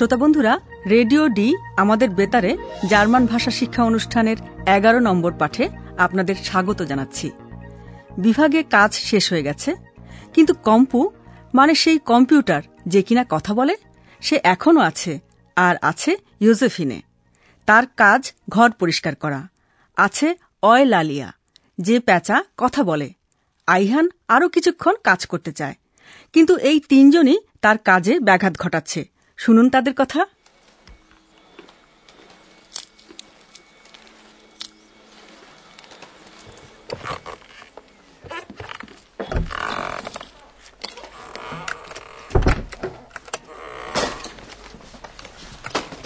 শ্রোতা বন্ধুরা, radio D আমাদের বেতারে জার্মান ভাষা শিক্ষা অনুষ্ঠানের এগারো নম্বর পাঠে আপনাদের স্বাগত জানাচ্ছি। বিভাগে কাজ শেষ হয়ে গেছে, কিন্তু কম্পু মানে সেই কম্পিউটার যে কিনা কথা বলে, সে এখনও আছে আর আছে ইউজেফিনে। তার কাজ ঘর পরিষ্কার করা, আছে অয় লালিয়া যে প্যাঁচা কথা বলে। আইহান আরও কিছুক্ষণ কাজ করতে চায়, কিন্তু এই তিনজনই তার কাজে ব্যাঘাত ঘটাচ্ছে। শুনুন তাদের কথা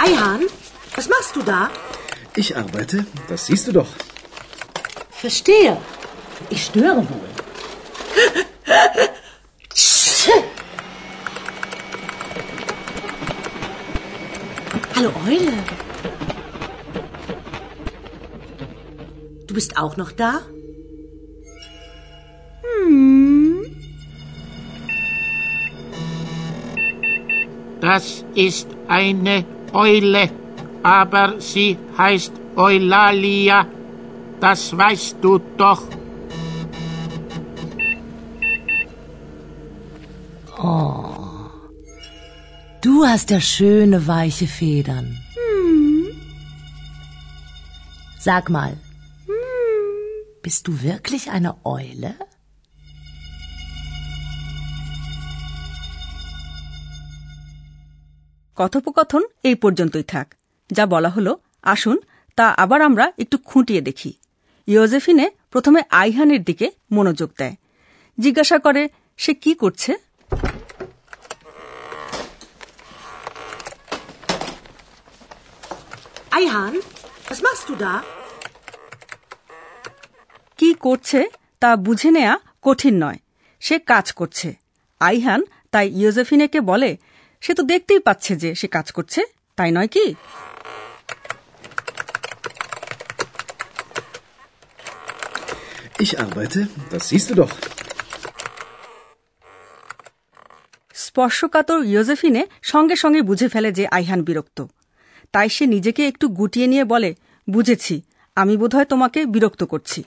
Eihan, was machst du da? Ich arbeite, das siehst du doch. Verstehe. Ich störe wohl. Hallo Eule. Du bist auch noch da? Das ist eine Eule, aber sie heißt Eulalia. Das weißt du doch. Du hast ja schöne weiche Federn. Sag mal, bist du wirklich eine Eule? কথোপকথন এই পর্যন্তই থাক। যা বলা হলো আসুন তা আবার আমরা একটু খুঁটিয়ে দেখি। ইয়োজেফিনে প্রথমে আইহানের দিকে মনোযোগ দেয়। জিজ্ঞাসা করে সে কি করছে? Eihan, was machst du da? কি করছে তা বুঝে নেয়া কঠিন নয় সে কাজ করছে আইহান তাই ইয়োজেফিনেকে বলে সে তো দেখতেই পাচ্ছে যে সে কাজ করছে তাই নয় কি Ich arbeite, das siehst du doch. স্পর্শকাতর ইয়োজেফিনে সঙ্গে সঙ্গে বুঝে ফেলে যে আইহান বিরক্ত তাই সে নিজেকে একটু গুটিয়ে নিয়ে বলে বুঝেছি আমি বোধহয় তোমাকে বিরক্ত করছি.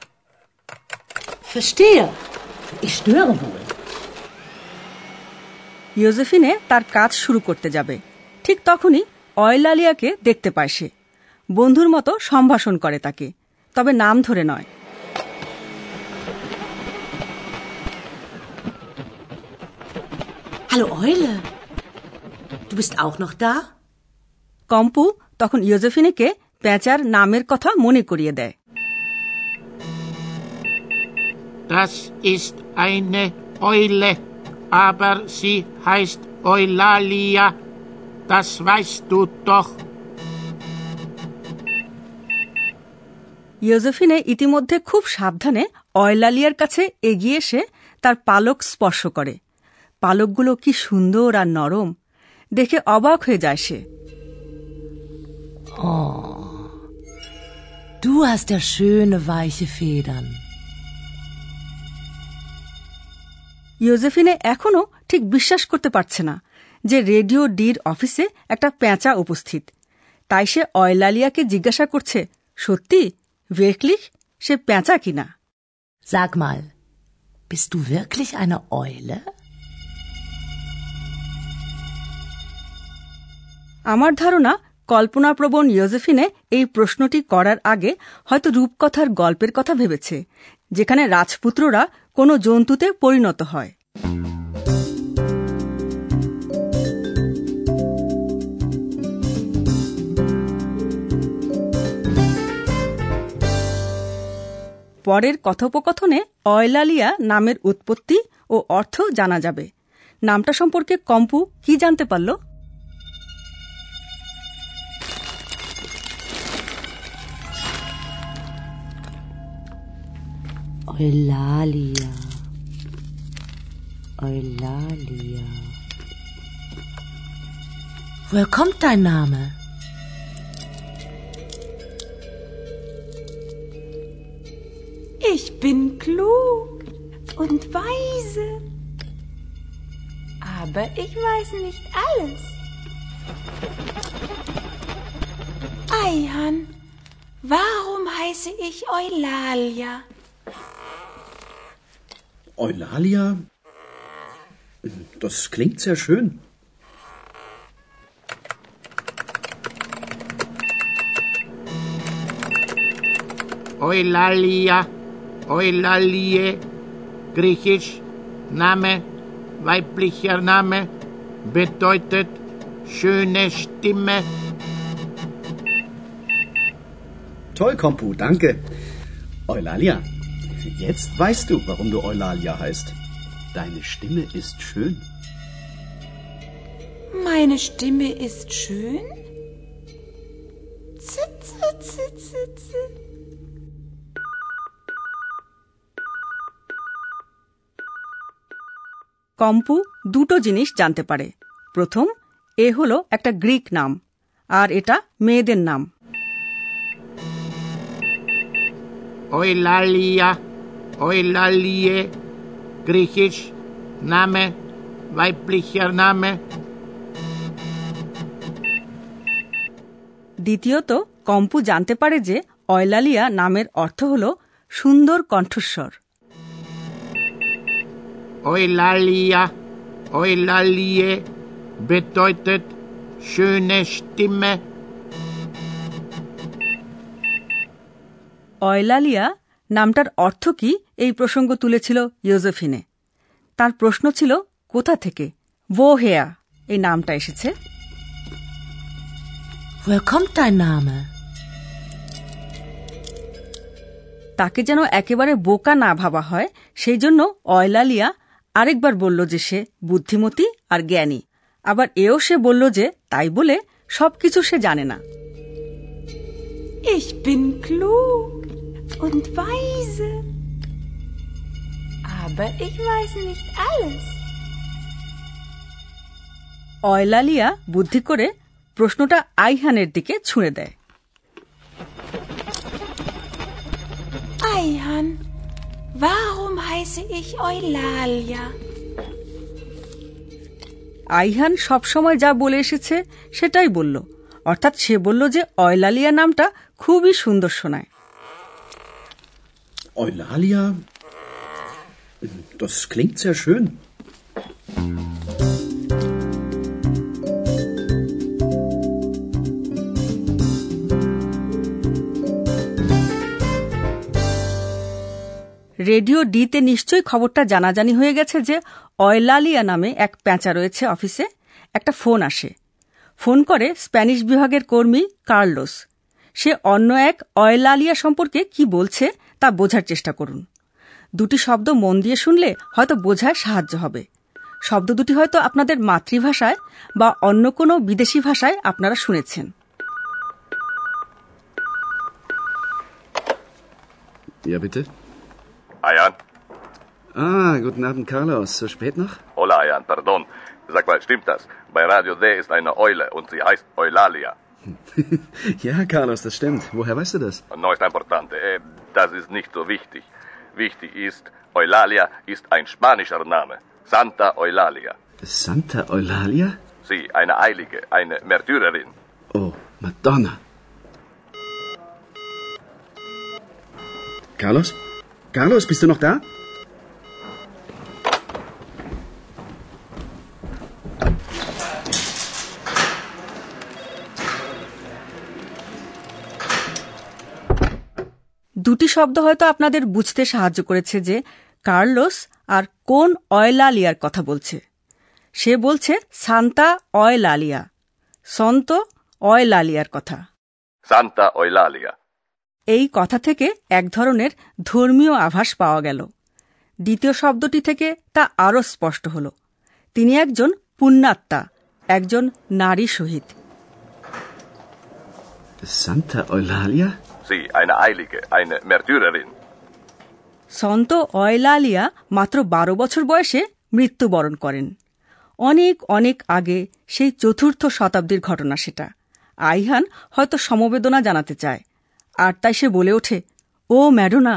ইয়োজেফিনে তার কাজ শুরু করতে যাবে ঠিক তখনই অয়লালিয়াকে দেখতে পায় সে বন্ধুর মতো সম্ভাষণ করে তাকে তবে নাম ধরে নয় Hallo Eule. Du bist auch noch da? কম্পু তখন ইয়োজেফিনেকে প্যাঁচার নামের কথা মনে করিয়ে দেয় Das ist eine Eule, aber sie heißt Eulalia. Das weißt du doch. ইয়োজেফিনে ইতিমধ্যে খুব সাবধানে অয়লালিয়ার কাছে এগিয়ে এসে তার পালক স্পর্শ করে পালকগুলো কি সুন্দর আর নরম দেখে অবাক হয়ে যায় সে Du hast ja schöne weiche Federn. ইউজেফিনে এখনও ঠিক বিশ্বাস করতে পারছে না যে রেডিও ডির অফিসে একটা পেঁচা উপস্থিত। তাই সে অয়লালিয়াকে জিজ্ঞাসা করছে সত্যি? ভেকলিক সে পেঁচা কিনা? Sag mal, bist du wirklich eine Eule? আমার ধারণা কল্পনাপ্রবণ ইয়োজেফিনে এই প্রশ্নটি করার আগে হয়তো রূপকথার গল্পের কথা ভেবেছে, যেখানে রাজপুত্ররা কোনো জন্তুতে পরিণত হয়। পরের কথোপকথনে অয়লালিয়া নামের উৎপত্তি ও অর্থ জানা যাবে। নামটা সম্পর্কে কম্পু কি জানতে পারল? Eulalia. Eulalia. Woher kommt dein Name? Ich bin klug und weise. Aber ich weiß nicht alles. Eihan, warum heiße ich Eulalia? Eulalia? Das klingt sehr schön. Eulalia, Eulalie, griechisch, Name, weiblicher Name, bedeutet schöne Stimme. Toll, Kompu, danke. Eulalia, jetzt weißt du, warum du Eulalia heißt. Deine Stimme ist schön. Meine Stimme ist schön? Zit, zit, zit, zit, zit. কম্পু দুটো জিনিস জানতে পারে প্রথম এ হলো একটা Greek নাম আর এটা মেয়েদের নাম Eulalia, Eulalie, griechisch, Name, weiblicher Name. দ্বিতীয়ত কম্পু জানতে পারে যে অয়লালিয়া নামের অর্থ হল সুন্দর কণ্ঠস্বর Eulalia, Eulalie bedeutet schöne Stimme. Eulalia নামটার অর্থ কি এই প্রসঙ্গ তুলেছিল ইয়োজেফিনে তার প্রশ্ন ছিল কোথা থেকে? ভো হেয়া এই নামটা এসেছে? তাকে যেন একেবারে বোকা না ভাবা হয় সেই জন্য অয়লালিয়া আরেকবার বলল যে সে বুদ্ধিমতী আর জ্ঞানী। আবার এও সে বলল যে তাই বলে সবকিছু সে জানে না। Ich bin klug und weise. Aber ich weiß nicht alles. Eulalia বুদ্ধি করে প্রশ্নটা আইহানের দিকে ছুঁড়ে দেয় Eihan, warum heiße ich Eulalia? Ayhan সবসময় যা বলে এসেছে সেটাই বলল অর্থাৎ সে বলল যে অয়লালিয়া নামটা খুবই সুন্দর শোনায় Eulalia? Das klingt sehr schön. Radio ডিতে নিশ্চয়ই খবরটা জানাজানি হয়ে গেছে যে অয়লালিয়া নামে এক প্যাঁচা রয়েছে অফিসে। একটা ফোন আসে। ফোন করে স্প্যানিশ বিভাগের কর্মী কার্লোস। সে অন্য এক অয়লালিয়া সম্পর্কে কি বলছে তা বোঝার চেষ্টা করুন। দুটি শব্দ মন দিয়ে শুনলে হয়তো বোঝায় সাহায্য হবে শব্দ দুটি হয়তো আপনাদের মাতৃভাষায় বা অন্য কোনো বিদেশি ভাষায় আপনারা শুনেছেন Ja, bitte? Ayan? Ah, guten Abend, Carlos. So spät noch? Hola, Ayan, pardon. Sag mal, stimmt das? Bei Radio D ist eine Eule und sie heißt Eulalia. ja, Carlos, das stimmt. Woher weißt du das? No ist importante. Eh, das ist nicht so wichtig. Wichtig ist, Eulalia ist ein spanischer Name. Santa Eulalia. Santa Eulalia? Sie, eine Heilige, eine Märtyrerin. Oh, Madonna. Carlos? Carlos, bist du noch da? দুটি শব্দ হয়তো আপনাদের বুঝতে সাহায্য করেছে যে Carlos আর কোন অয়লালিয়ার কথা বলছে। সে বলছে সান্তা অয়লালিয়া। সন্ত অয়লালিয়ার কথা। Santa Eulalia. এই কথা থেকে এক ধরনের ধর্মীয় আভাস পাওয়া গেল। দ্বিতীয় শব্দটি থেকে তা আরও স্পষ্ট হল। তিনি একজন পুণ্যাত্মা একজন নারী শহীদ Santa Eulalia? Sie, eine Heilige, eine Märtyrerin. সন্ত অয়লালিয়া মাত্র বারো বছর বয়সে মৃত্যুবরণ করেন অনেক অনেক আগে সেই চতুর্থ শতাব্দীর ঘটনা সেটা আইহান হয়তো সমবেদনা জানাতে চায় আর তাই সে বলে ওঠে ও ম্যাডোনা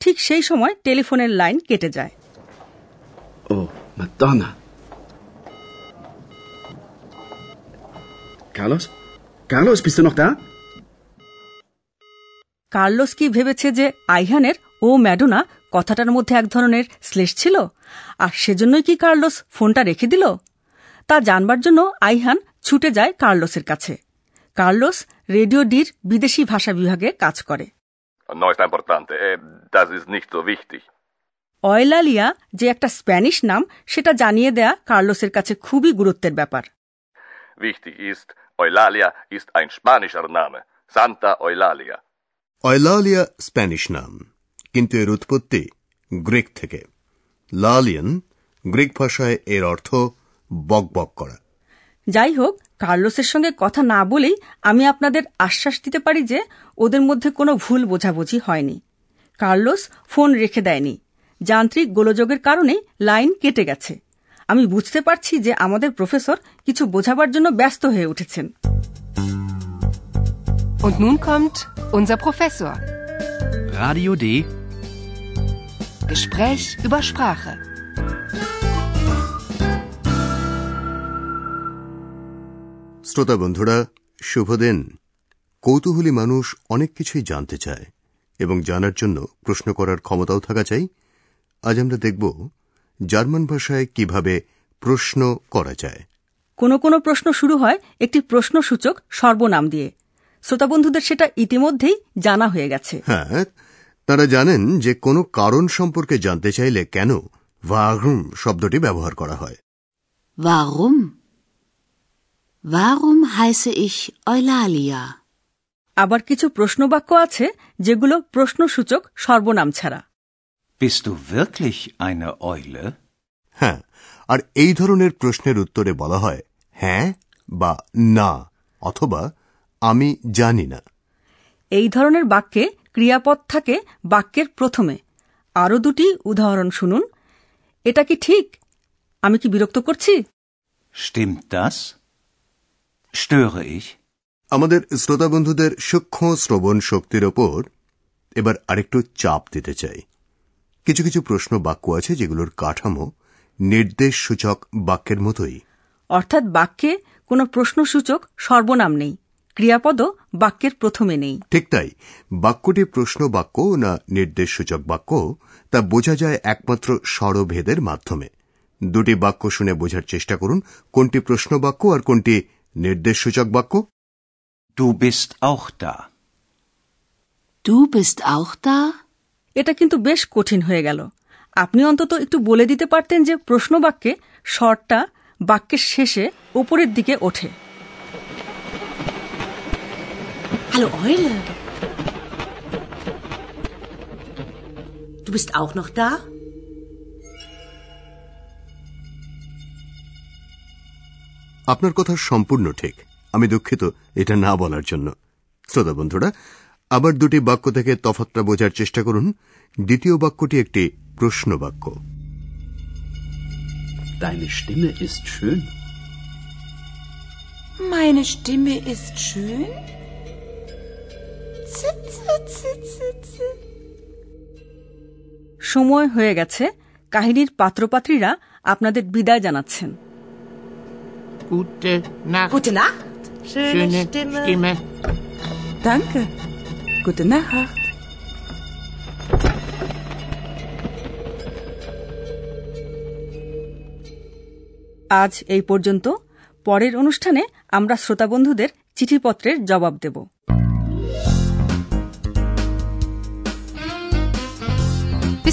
ঠিক সেই সময় টেলিফোনের লাইন কেটে যায় Oh, Madonna. Carlos? Carlos, bist du noch da? Carlos কি ভেবেছে যে আইহানের ও ম্যাডোনা কথাটার মধ্যে এক ধরনের শ্লেষ ছিল আর সেজন্যই কি কার্লোস ফোনটা রেখে দিল তা জানবার জন্য আইহান ছুটে যায় কার্লোসের কাছে কার্লোস রেডিও ডির বিদেশি ভাষা বিভাগে কাজ করে wichtig. অয়লালিয়া যে একটা স্প্যানিশ নাম সেটা জানিয়ে দেয়া কার্লোসের কাছে খুবই গুরুত্বের ব্যাপার Wichtig ist, Eulalia ist ein spanischer Name. Santa Eulalia. Eulalia Spanish নাম। কিন্তু এর উৎপত্তি গ্রিক থেকে। লালিয়ান গ্রিক ভাষায় এর অর্থ বকবক করা। যাই হোক কার্লোসের সঙ্গে কথা না বলেই আমি আপনাদের আশ্বাস দিতে পারি যে ওদের মধ্যে কোনো ভুল বোঝাবুঝি হয়নি। কার্লোস ফোন রেখে দেয়নি। যান্ত্রিক গোলযোগের কারণে লাইন কেটে গেছে। আমি বুঝতে পারছি যে আমাদের প্রফেসর কিছু বোঝাবার জন্য ব্যস্ত হয়ে উঠেছেন। Und nun kommt unser Professor. Radio D. Gespräch über Sprache. শ্রোতা বন্ধুরা শুভ দিন কৌতূহলী মানুষ অনেক কিছুই জানতে চায় এবং জানার জন্য প্রশ্ন করার ক্ষমতাও থাকা চাই আজ আমরা দেখব জার্মান ভাষায় কীভাবে প্রশ্ন করা যায় কোনো কোনো প্রশ্ন শুরু হয় একটি প্রশ্নসূচক সর্বনাম দিয়ে শ্রোতা বন্ধুদের সেটা ইতিমধ্যেই জানা হয়ে গেছে হ্যাঁ তারা জানেন যে কোনো কারণ সম্পর্কে জানতে চাইলে কেন ভাগ্রুম শব্দটি ব্যবহার করা হয় Warum? Warum heiße ich Eulalia? আবার কিছু প্রশ্নবাক্য আছে যেগুলো প্রশ্নসূচক সর্বনাম ছাড়া Bist du wirklich eine Eule? হ্যাঁ আর এই ধরনের প্রশ্নের উত্তরে বলা হয় হ্যাঁ বা না অথবা আমি জানি না। এই ধরনের বাক্যে ক্রিয়াপদ থাকে বাক্যের প্রথমে। আরও দুটি উদাহরণ শুনুন। এটা কি ঠিক? আমি কি বিরক্ত করছি? Stimmt das? Störe ich? আমাদের শ্রোতা বন্ধুদের সূক্ষ্ম শ্রবণ শক্তির ওপর এবার আরেকটু চাপ দিতে চাই। কিছু কিছু প্রশ্ন বাক্য আছে যেগুলোর কাঠামো নির্দেশ সূচক বাক্যের মতোই। অর্থাৎ বাক্যে কোনো প্রশ্নসূচক সর্বনাম নেই। ক্রিয়াপদও বাক্যের প্রথমে নেই। ঠিক তাই। বাক্যটি প্রশ্ন বাক্য না নির্দেশসূচক বাক্য তা বোঝা যায় একমাত্র স্বরভেদের মাধ্যমে। দুটি বাক্য শুনে বোঝার চেষ্টা করুন কোনটি প্রশ্ন বাক্য আর কোনটি নির্দেশসূচক বাক্য। Du bist auch da. Du bist auch da? এটা কিন্তু বেশ কঠিন হয়ে গেল। আপনি অন্তত একটু বলে দিতে পারতেন যে প্রশ্ন বাক্যে স্বরটা বাক্যের শেষে ওপরের দিকে ওঠে। Hallo Eule. Du bist auch noch da? আপনার কথা সম্পূর্ণ ঠিক আমি দুঃখিত এটা না বলার জন্য শ্রোতা বন্ধুরা আবার দুটি বাক্য থেকে তফাতটা বোঝার চেষ্টা করুন দ্বিতীয় বাক্যটি একটি প্রশ্ন বাক্য Deine Stimme ist schön. Meine Stimme ist schön. সময় হয়ে গেছে কাহিনীর পাত্রপাত্রীরা আপনাদের বিদায় জানাচ্ছেন Gute Nacht. Gute Nacht. Schöne Stimme. Danke. Gute Nacht. আজ এই পর্যন্ত পরের অনুষ্ঠানে আমরা শ্রোতাবন্ধুদের চিঠিপত্রের জবাব দেব